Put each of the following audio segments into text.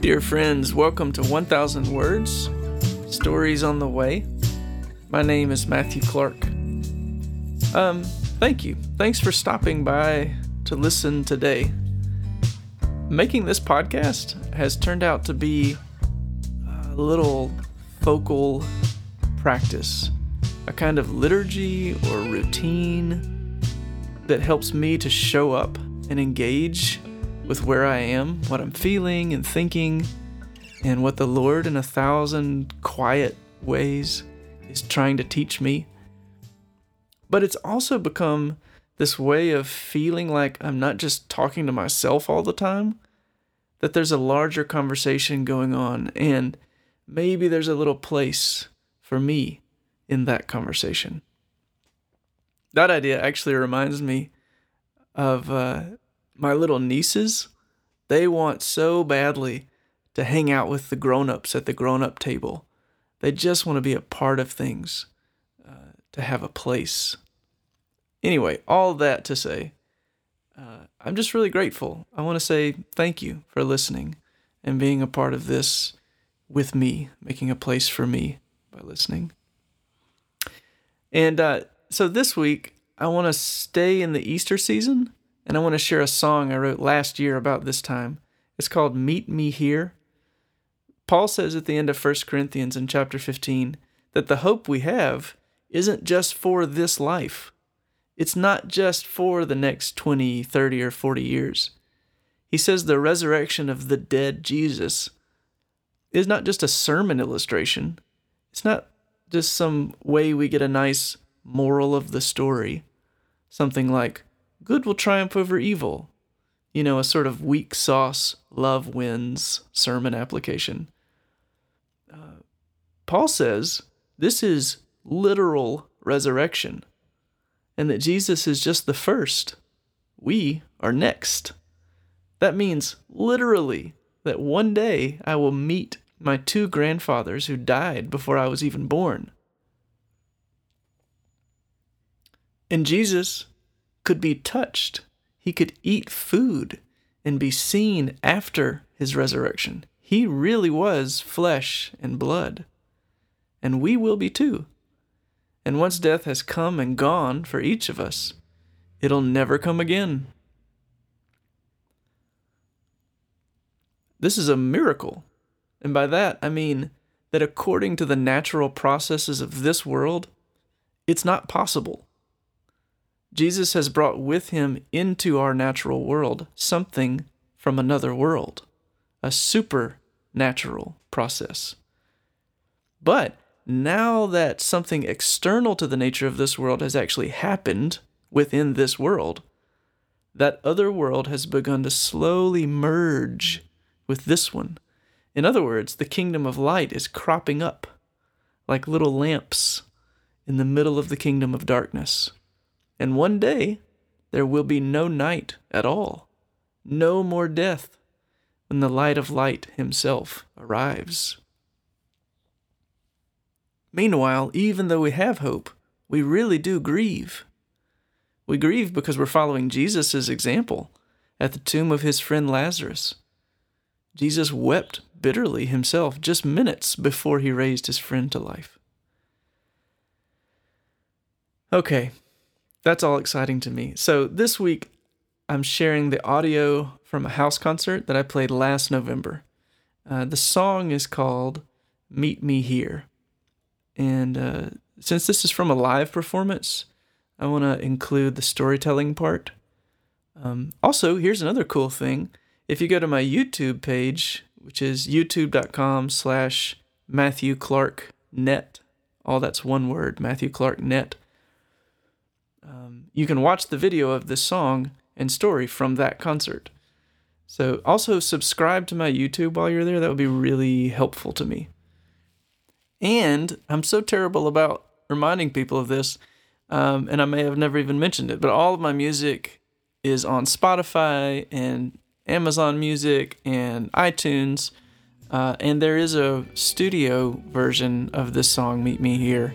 Dear friends, welcome to 1000 Words Stories on the Way. My name is Matthew Clark. Um, thank you. Thanks for stopping by to listen today. Making this podcast has turned out to be a little focal practice, a kind of liturgy or routine that helps me to show up and engage with where I am, what I'm feeling and thinking, and what the Lord, in a thousand quiet ways, is trying to teach me. But it's also become this way of feeling like I'm not just talking to myself all the time, that there's a larger conversation going on, and maybe there's a little place for me in that conversation. That idea actually reminds me of uh, my little nieces, they want so badly to hang out with the grown ups at the grown up table. They just want to be a part of things, uh, to have a place. Anyway, all that to say, uh, I'm just really grateful. I want to say thank you for listening and being a part of this with me, making a place for me by listening. And uh, so this week, I want to stay in the Easter season and I want to share a song I wrote last year about this time. It's called Meet Me Here. Paul says at the end of 1 Corinthians in chapter 15 that the hope we have isn't just for this life. It's not just for the next 20, 30, or 40 years. He says the resurrection of the dead Jesus is not just a sermon illustration. It's not just some way we get a nice moral of the story. Something like, good will triumph over evil. You know, a sort of weak sauce, love wins sermon application. Uh, Paul says this is literal resurrection, and that Jesus is just the first. We are next. That means literally that one day I will meet my two grandfathers who died before I was even born. And Jesus could be touched. He could eat food and be seen after his resurrection. He really was flesh and blood. And we will be too. And once death has come and gone for each of us, it'll never come again. This is a miracle. And by that, I mean that according to the natural processes of this world, it's not possible. Jesus has brought with him into our natural world something from another world, a supernatural process. But now that something external to the nature of this world has actually happened within this world, that other world has begun to slowly merge with this one. In other words, the kingdom of light is cropping up like little lamps in the middle of the kingdom of darkness. And one day there will be no night at all, no more death when the light of light himself arrives. Meanwhile, even though we have hope, we really do grieve. We grieve because we're following Jesus' example at the tomb of his friend Lazarus. Jesus wept bitterly himself just minutes before he raised his friend to life. Okay, that's all exciting to me. So this week, I'm sharing the audio from a house concert that I played last November. Uh, the song is called Meet Me Here. And uh, since this is from a live performance, I want to include the storytelling part. Um, also, here's another cool thing. If you go to my YouTube page, which is youtube.com slash Matthew Clark Net, all that's one word, Matthew Clark Net, you can watch the video of this song and story from that concert. So also subscribe to my YouTube while you're there. That would be really helpful to me. And I'm so terrible about reminding people of this, um, and I may have never even mentioned it, but all of my music is on Spotify and Amazon Music and iTunes. Uh, and there is a studio version of this song, Meet Me Here,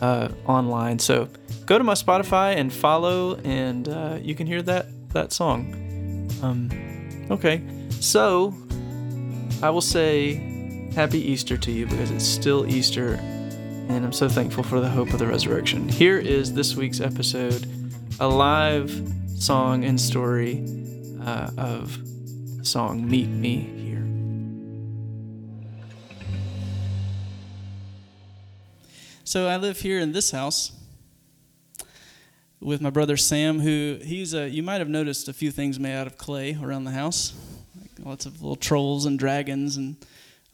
uh, online. So go to my Spotify and follow, and uh, you can hear that that song. Um, okay, so I will say Happy Easter to you because it's still Easter, and I'm so thankful for the hope of the resurrection. Here is this week's episode a live song and story uh, of the song Meet Me Here. So I live here in this house with my brother Sam, who he's a, you might have noticed a few things made out of clay around the house, like lots of little trolls and dragons and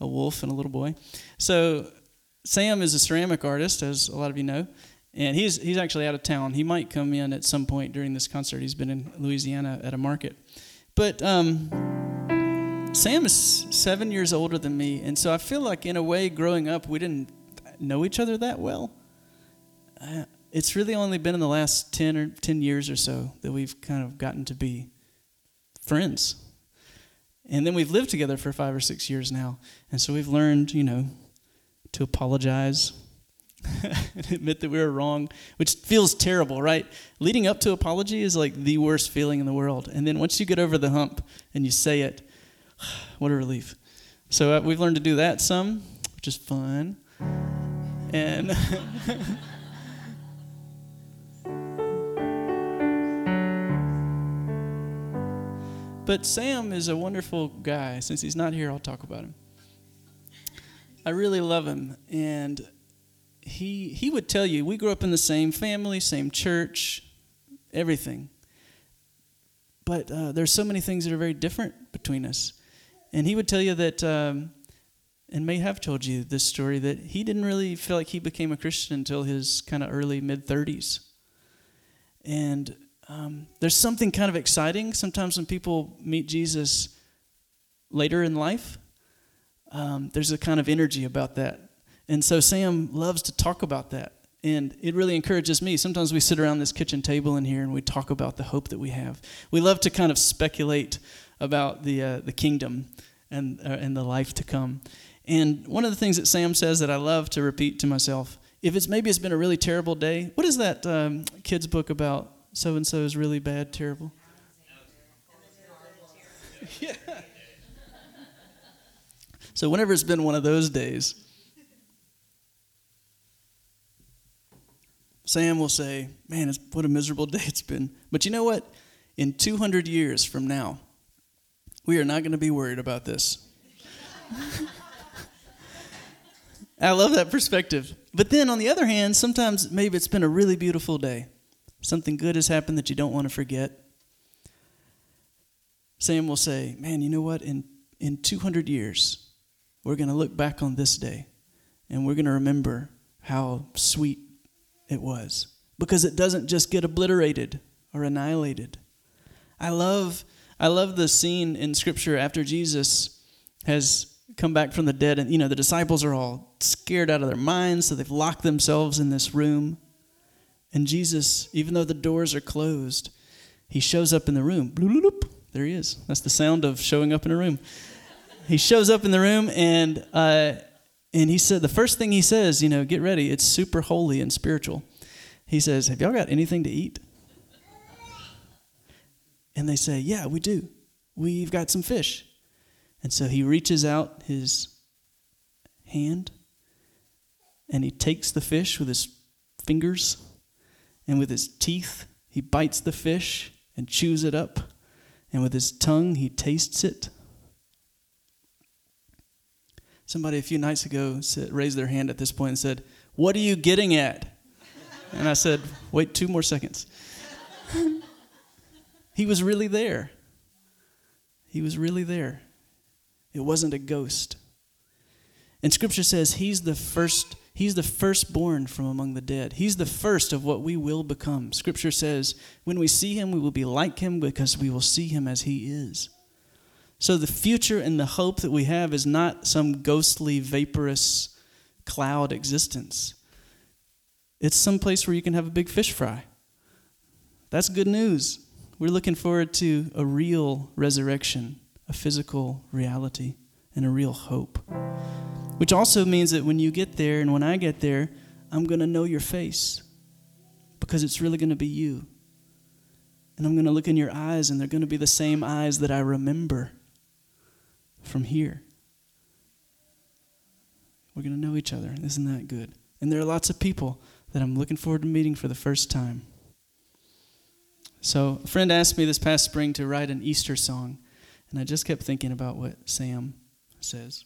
a wolf and a little boy. So Sam is a ceramic artist, as a lot of you know, and he's he's actually out of town. He might come in at some point during this concert. He's been in Louisiana at a market, but um, Sam is seven years older than me, and so I feel like in a way, growing up, we didn't know each other that well. It's really only been in the last 10 or 10 years or so that we've kind of gotten to be friends. And then we've lived together for five or six years now. And so we've learned, you know, to apologize and admit that we were wrong, which feels terrible, right? Leading up to apology is like the worst feeling in the world. And then once you get over the hump and you say it, what a relief. So uh, we've learned to do that some, which is fun. And. But Sam is a wonderful guy. Since he's not here, I'll talk about him. I really love him, and he he would tell you we grew up in the same family, same church, everything. But uh, there's so many things that are very different between us, and he would tell you that, um, and may have told you this story that he didn't really feel like he became a Christian until his kind of early mid 30s, and um, there's something kind of exciting sometimes when people meet Jesus later in life. Um, there's a kind of energy about that. And so Sam loves to talk about that. And it really encourages me. Sometimes we sit around this kitchen table in here and we talk about the hope that we have. We love to kind of speculate about the, uh, the kingdom and, uh, and the life to come. And one of the things that Sam says that I love to repeat to myself if it's maybe it's been a really terrible day, what is that um, kid's book about? So and so is really bad, terrible? yeah. So, whenever it's been one of those days, Sam will say, Man, what a miserable day it's been. But you know what? In 200 years from now, we are not going to be worried about this. I love that perspective. But then on the other hand, sometimes maybe it's been a really beautiful day. Something good has happened that you don't want to forget. Sam will say, Man, you know what? In, in 200 years, we're going to look back on this day and we're going to remember how sweet it was because it doesn't just get obliterated or annihilated. I love, I love the scene in Scripture after Jesus has come back from the dead, and you know the disciples are all scared out of their minds, so they've locked themselves in this room. And Jesus, even though the doors are closed, he shows up in the room. There he is. That's the sound of showing up in a room. He shows up in the room and uh, and he said the first thing he says, you know, get ready. It's super holy and spiritual. He says, "Have y'all got anything to eat?" And they say, "Yeah, we do. We've got some fish." And so he reaches out his hand and he takes the fish with his fingers and with his teeth he bites the fish and chews it up, and with his tongue he tastes it. Somebody a few nights ago said, raised their hand at this point and said, What are you getting at? And I said, Wait two more seconds. he was really there. He was really there. It wasn't a ghost. And scripture says he's the first He's the firstborn from among the dead. He's the first of what we will become. Scripture says, when we see him, we will be like him because we will see him as he is. So the future and the hope that we have is not some ghostly, vaporous cloud existence. It's some place where you can have a big fish fry. That's good news. We're looking forward to a real resurrection, a physical reality, and a real hope. Which also means that when you get there and when I get there, I'm going to know your face because it's really going to be you. And I'm going to look in your eyes, and they're going to be the same eyes that I remember from here. We're going to know each other. Isn't that good? And there are lots of people that I'm looking forward to meeting for the first time. So, a friend asked me this past spring to write an Easter song, and I just kept thinking about what Sam says.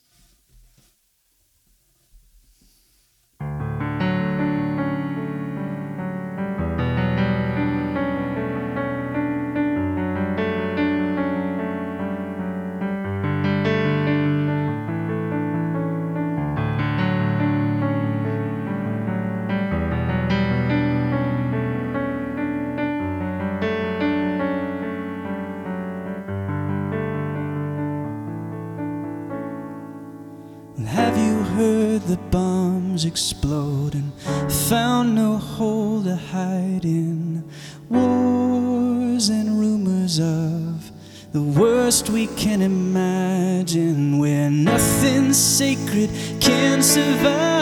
The bombs explode and found no hole to hide in? Wars and rumors of the worst we can imagine, where nothing sacred can survive.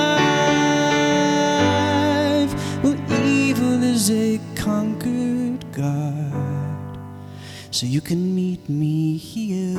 So you can meet me here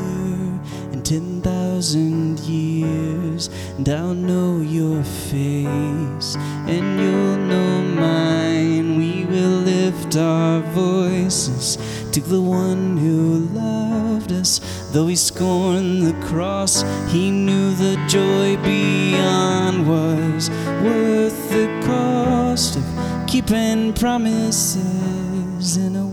in 10,000 years, and I'll know your face, and you'll know mine. We will lift our voices to the one who loved us. Though he scorned the cross, he knew the joy beyond was worth the cost of keeping promises in a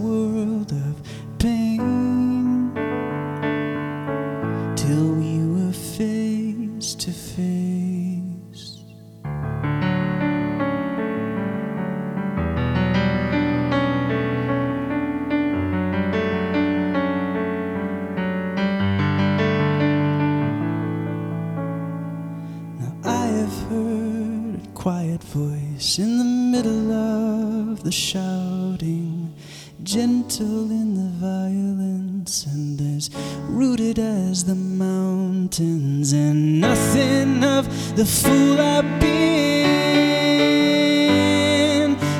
gentle in the violence, and as rooted as the mountains, and nothing of the fool I've been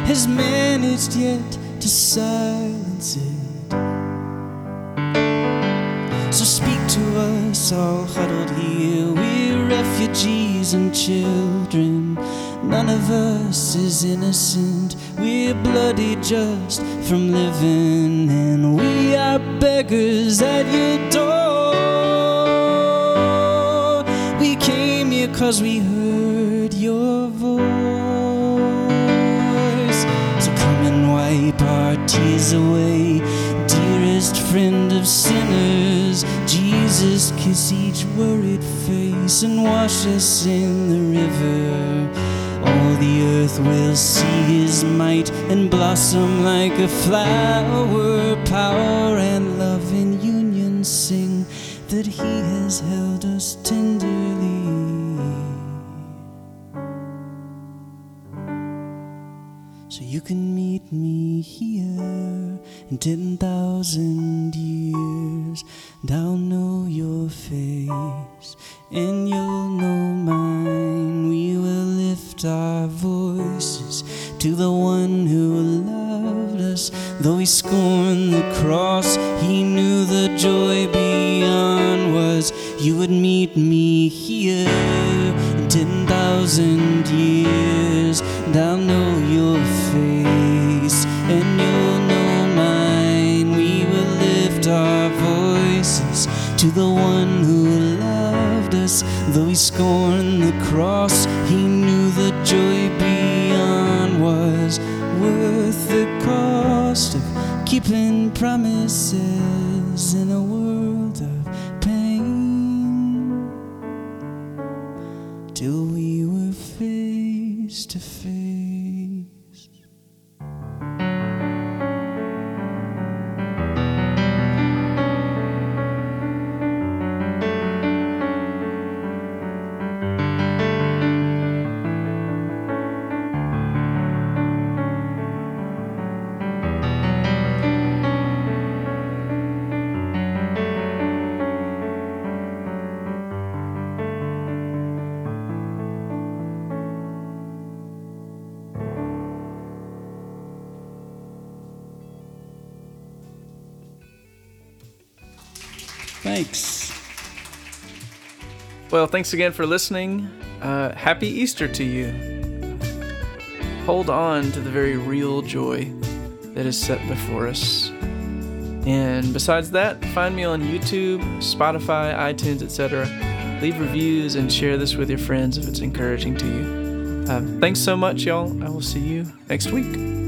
has managed yet to silence it. So speak to us all huddled here. We're refugees and children. None of us is innocent. We're bloody just from living, and we are beggars at your door. We came here cause we heard your voice. So come and wipe our tears away, dearest friend of sinners. Jesus, kiss each worried face and wash us in the river. The earth will see his might and blossom like a flower. Power and love in union sing that he has held us tenderly. So you can meet me here in 10,000 years, and I'll know your face, and you'll know lift our voices to the one who loved us. Though he scorned the cross, he knew the joy beyond was you would meet me here in 10,000 years, and I'll know your face, and you'll know mine. We will lift our voices to the one who loved us. Though he scorned the cross, he joy beyond was worth the cost of keeping promises in a world Thanks. Well, thanks again for listening. Uh, happy Easter to you. Hold on to the very real joy that is set before us. And besides that, find me on YouTube, Spotify, iTunes, etc. Leave reviews and share this with your friends if it's encouraging to you. Um, thanks so much, y'all. I will see you next week.